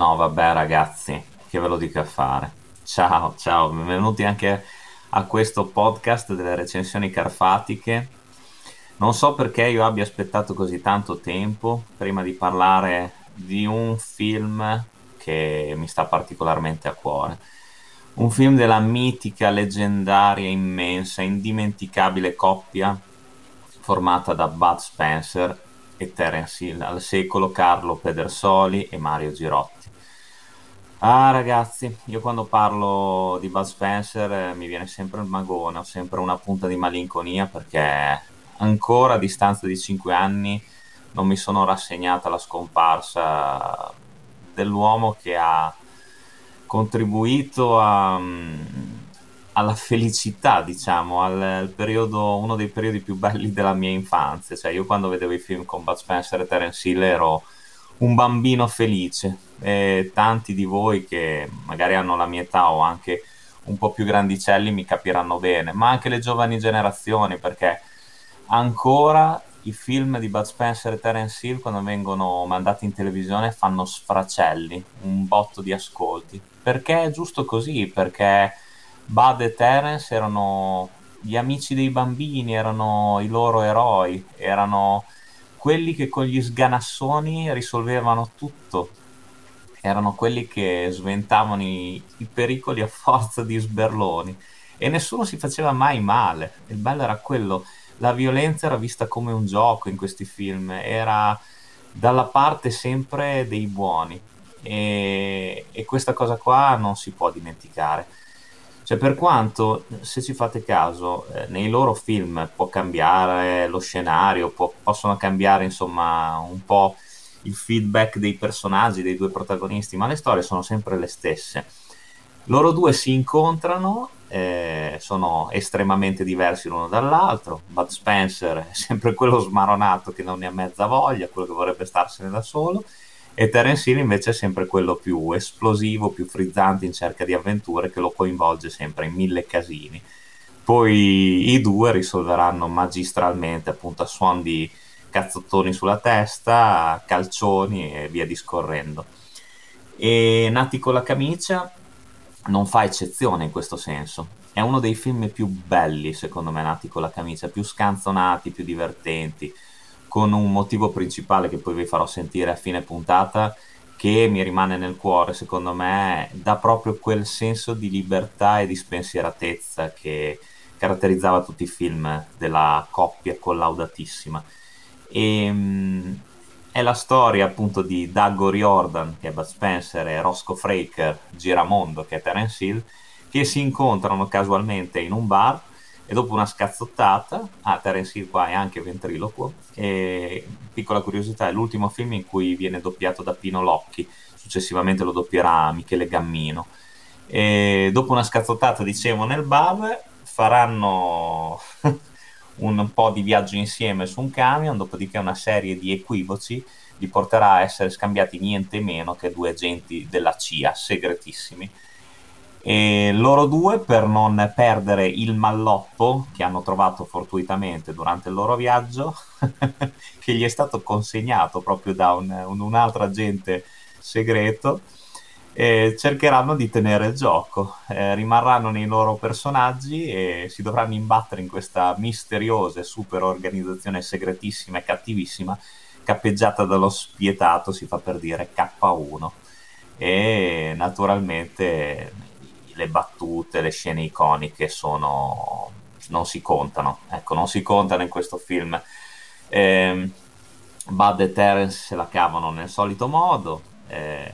No, vabbè, ragazzi, che ve lo dico a fare. Ciao, ciao, benvenuti anche a questo podcast delle recensioni carfatiche. Non so perché io abbia aspettato così tanto tempo prima di parlare di un film che mi sta particolarmente a cuore. Un film della mitica, leggendaria, immensa, indimenticabile coppia formata da Bud Spencer e Terence Hill, al secolo Carlo Pedersoli e Mario Girotti. Ah ragazzi, io quando parlo di Bud Spencer eh, mi viene sempre il magone, ho sempre una punta di malinconia perché ancora a distanza di 5 anni non mi sono rassegnata alla scomparsa dell'uomo che ha contribuito a, mm, alla felicità, diciamo, al, al periodo, uno dei periodi più belli della mia infanzia. Cioè, io quando vedevo i film con Bud Spencer e Terence Hill ero un bambino felice e tanti di voi che magari hanno la mia età o anche un po' più grandicelli mi capiranno bene, ma anche le giovani generazioni perché ancora i film di Bud Spencer e Terence Hill quando vengono mandati in televisione fanno sfracelli, un botto di ascolti. Perché è giusto così, perché Bud e Terence erano gli amici dei bambini, erano i loro eroi, erano quelli che con gli sganassoni risolvevano tutto. Erano quelli che sventavano i, i pericoli a forza di sberloni e nessuno si faceva mai male. Il bello era quello, la violenza era vista come un gioco in questi film, era dalla parte sempre dei buoni e, e questa cosa qua non si può dimenticare. Cioè, per quanto, se ci fate caso, eh, nei loro film può cambiare lo scenario, può- possono cambiare insomma un po' il feedback dei personaggi, dei due protagonisti, ma le storie sono sempre le stesse. Loro due si incontrano, eh, sono estremamente diversi l'uno dall'altro. Bud Spencer è sempre quello smaronato che non ne ha mezza voglia, quello che vorrebbe starsene da solo e Terence Hill invece è sempre quello più esplosivo, più frizzante in cerca di avventure che lo coinvolge sempre in mille casini. Poi i due risolveranno magistralmente appunto a suon di cazzottoni sulla testa, calcioni e via discorrendo. E Nati con la camicia non fa eccezione in questo senso. È uno dei film più belli, secondo me, Nati con la camicia, più scanzonati, più divertenti con un motivo principale che poi vi farò sentire a fine puntata che mi rimane nel cuore, secondo me, dà proprio quel senso di libertà e di spensieratezza che caratterizzava tutti i film della coppia collaudatissima. E, mh, è la storia appunto di Doug Riordan, che è Bud Spencer, e Roscoe Fraker, Giramondo, che è Terence Hill, che si incontrano casualmente in un bar e dopo una scazzottata, ah, Terence Hill qua è anche ventriloquo, e piccola curiosità, è l'ultimo film in cui viene doppiato da Pino Locchi, successivamente lo doppierà Michele Gammino. E dopo una scazzottata, dicevo, nel bar faranno un po' di viaggio insieme su un camion, dopodiché una serie di equivoci li porterà a essere scambiati niente meno che due agenti della CIA, segretissimi. E loro due, per non perdere il malloppo che hanno trovato fortuitamente durante il loro viaggio, che gli è stato consegnato proprio da un, un, un altro agente segreto, eh, cercheranno di tenere il gioco. Eh, rimarranno nei loro personaggi e si dovranno imbattere in questa misteriosa e super organizzazione segretissima e cattivissima, cappeggiata dallo spietato, si fa per dire K1. E naturalmente le battute, le scene iconiche sono non si contano, ecco, non si contano in questo film. Eh, Bud e Terence se la cavano nel solito modo, eh,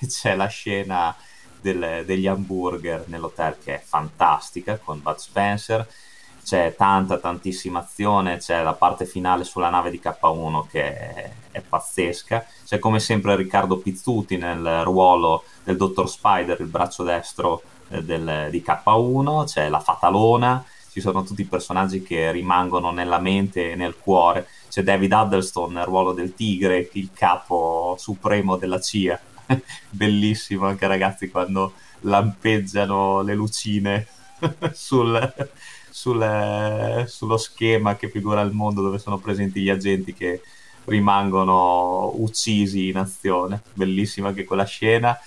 c'è la scena del, degli hamburger nell'hotel che è fantastica con Bud Spencer, c'è tanta tantissima azione, c'è la parte finale sulla nave di K1 che è, è pazzesca, c'è come sempre Riccardo Pizzuti nel ruolo del Dottor Spider, il braccio destro eh, del, di K1, c'è la Fatalona, ci sono tutti i personaggi che rimangono nella mente e nel cuore, c'è David Huddleston nel ruolo del tigre, il capo supremo della CIA, bellissimo anche ragazzi quando lampeggiano le lucine sul, sul, sullo schema che figura il mondo dove sono presenti gli agenti che rimangono uccisi in azione. Bellissima anche quella scena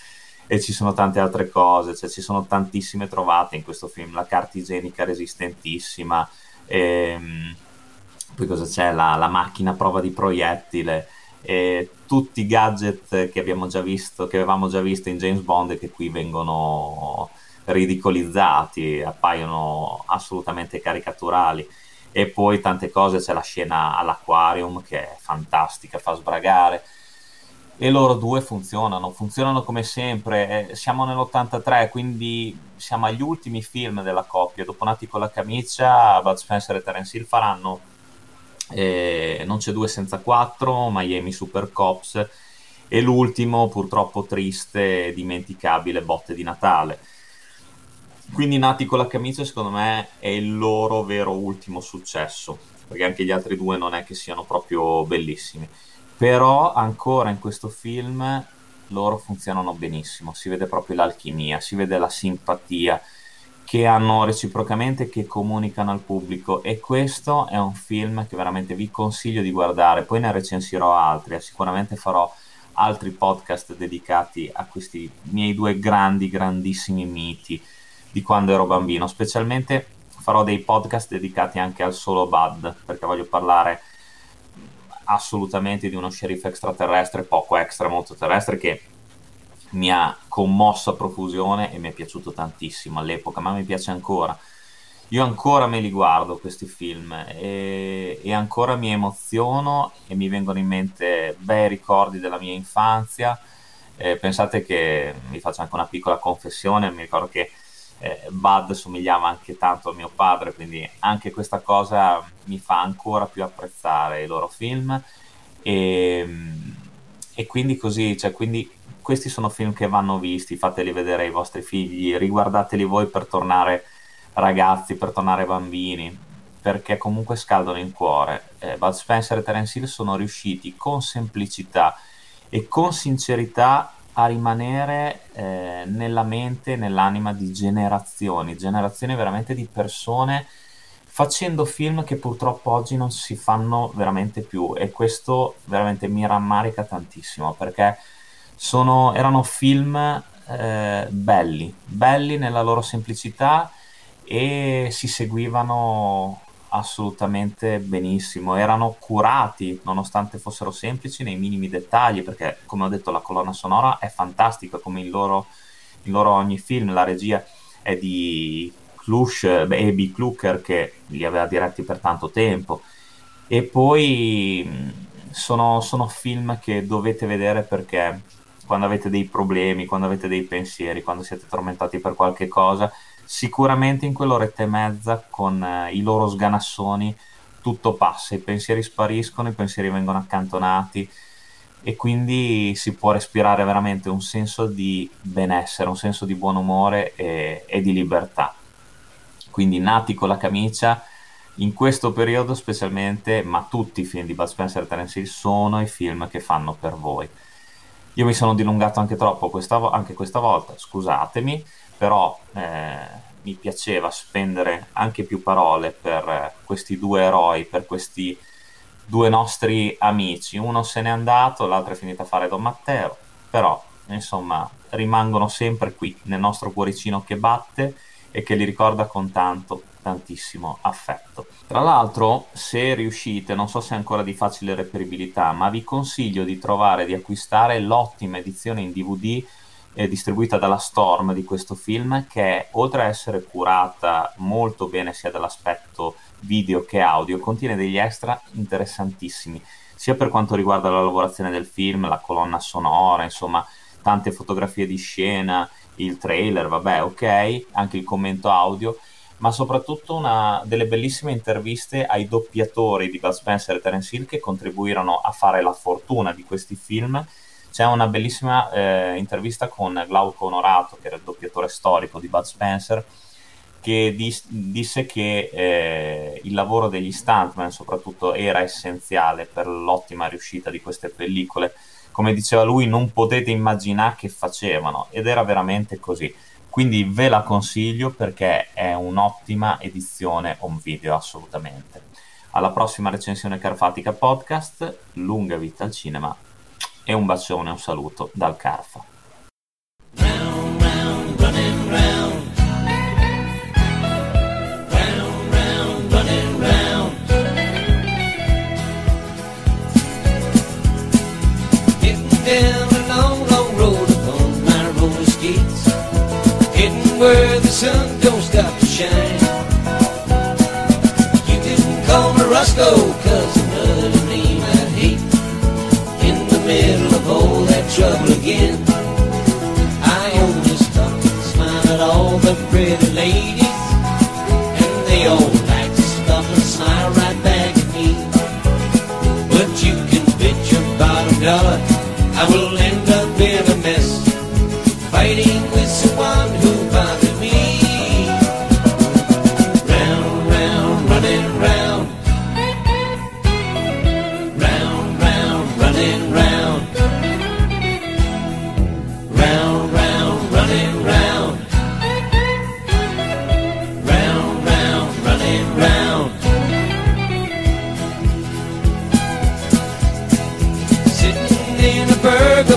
e ci sono tante altre cose, cioè ci sono tantissime trovate in questo film, la carta igienica resistentissima, ehm, poi cosa c'è? La, la, macchina prova di proiettile, e tutti i gadget che abbiamo già visto, che avevamo già visto in James Bond e che qui vengono ridicolizzati, appaiono assolutamente caricaturali e poi tante cose, c'è la scena all'aquarium che è fantastica, fa sbragare e loro due funzionano, funzionano come sempre. Eh, siamo nell'83, quindi siamo agli ultimi film della coppia. Dopo Nati con la camicia, Bud Spencer e Terence Hill faranno eh, Non c'è due senza quattro, Miami Super Cops e l'ultimo, purtroppo triste e dimenticabile, Botte di Natale. Quindi Nati con la camicia, secondo me, è il loro vero ultimo successo, perché anche gli altri due non è che siano proprio bellissimi però ancora in questo film loro funzionano benissimo, si vede proprio l'alchimia, si vede la simpatia che hanno reciprocamente che comunicano al pubblico. E questo è un film che veramente vi consiglio di guardare, poi ne recensirò altri, eh, sicuramente farò altri podcast dedicati a questi miei due grandi, grandissimi miti di quando ero bambino, specialmente farò dei podcast dedicati anche al solo Bud, perché voglio parlare assolutamente di uno sceriffo extraterrestre, poco extra, molto terrestre, che mi ha commosso a profusione e mi è piaciuto tantissimo all'epoca, ma mi piace ancora. Io ancora me li guardo questi film e, e ancora mi emoziono e mi vengono in mente bei ricordi della mia infanzia. Eh, pensate che vi faccio anche una piccola confessione, mi ricordo che eh, Bud somigliava anche tanto a mio padre, quindi anche questa cosa mi fa ancora più apprezzare i loro film e, e quindi così, cioè, quindi questi sono film che vanno visti, fateli vedere ai vostri figli, riguardateli voi per tornare ragazzi, per tornare bambini, perché comunque scaldano il cuore. Eh, Bud Spencer e Terence Hill sono riusciti con semplicità e con sincerità a rimanere eh, nella mente, nell'anima di generazioni, generazioni veramente di persone facendo film che purtroppo oggi non si fanno veramente più. E questo veramente mi rammarica tantissimo perché sono, erano film eh, belli, belli nella loro semplicità e si seguivano assolutamente benissimo, erano curati nonostante fossero semplici nei minimi dettagli, perché come ho detto la colonna sonora è fantastica come in loro, in loro ogni film, la regia è di Klush e B. Klucker che li aveva diretti per tanto tempo e poi sono, sono film che dovete vedere perché quando avete dei problemi, quando avete dei pensieri, quando siete tormentati per qualche cosa, sicuramente in quell'oretta e mezza con eh, i loro sganassoni tutto passa, i pensieri spariscono, i pensieri vengono accantonati e quindi si può respirare veramente un senso di benessere, un senso di buon umore e, e di libertà. Quindi nati con la camicia, in questo periodo specialmente, ma tutti i film di Bud Spencer e Terence Hill sono i film che fanno per voi. Io mi sono dilungato anche troppo questa, anche questa volta, scusatemi, però eh, mi piaceva spendere anche più parole per eh, questi due eroi, per questi due nostri amici. Uno se n'è andato, l'altro è finito a fare Don Matteo, però insomma rimangono sempre qui nel nostro cuoricino che batte e che li ricorda con tanto, tantissimo affetto. Tra l'altro, se riuscite, non so se è ancora di facile reperibilità, ma vi consiglio di trovare, di acquistare l'ottima edizione in DVD eh, distribuita dalla Storm di questo film che oltre a essere curata molto bene sia dall'aspetto video che audio contiene degli extra interessantissimi sia per quanto riguarda la lavorazione del film, la colonna sonora, insomma tante fotografie di scena, il trailer, vabbè ok, anche il commento audio ma soprattutto una delle bellissime interviste ai doppiatori di Bud Spencer e Terence Hill che contribuirono a fare la fortuna di questi film c'è una bellissima eh, intervista con Glauco Onorato, che era il doppiatore storico di Bud Spencer, che dis- disse che eh, il lavoro degli stuntman soprattutto era essenziale per l'ottima riuscita di queste pellicole. Come diceva lui, non potete immaginare che facevano ed era veramente così. Quindi ve la consiglio perché è un'ottima edizione home video assolutamente. alla prossima recensione Carfatica Podcast, lunga vita al cinema e un bacione, un saluto dal Carfa. Round, pretty ladies. And they all like to stop and smile right back at me. But you can bet your bottom dollar I will end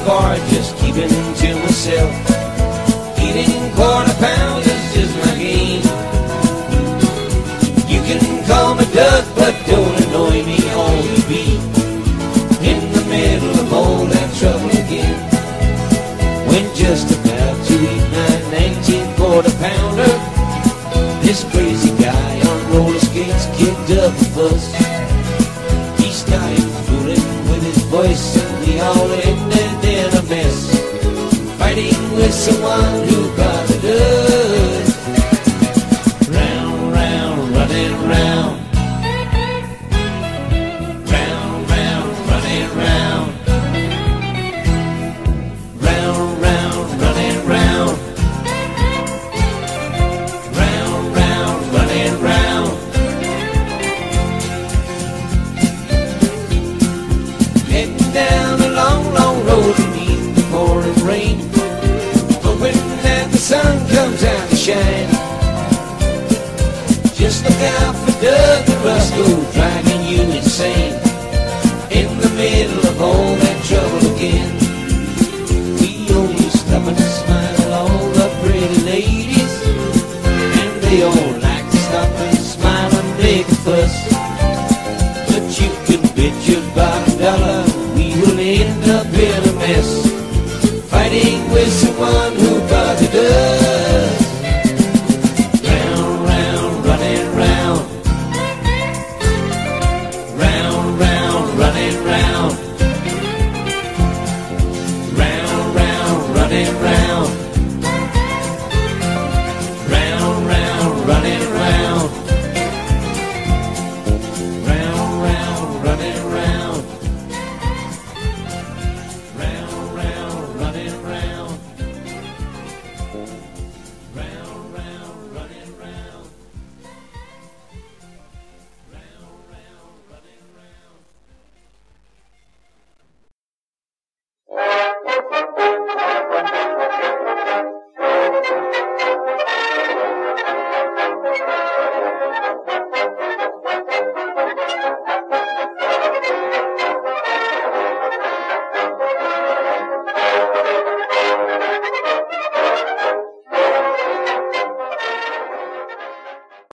bar, just keeping to myself. Eating quarter pounders is just my game. You can call me Doug, but don't annoy me all you be. In the middle of all that trouble again. When just about to eat my 19 quarter pounder, this crazy guy on roller skates kicked up a fuss.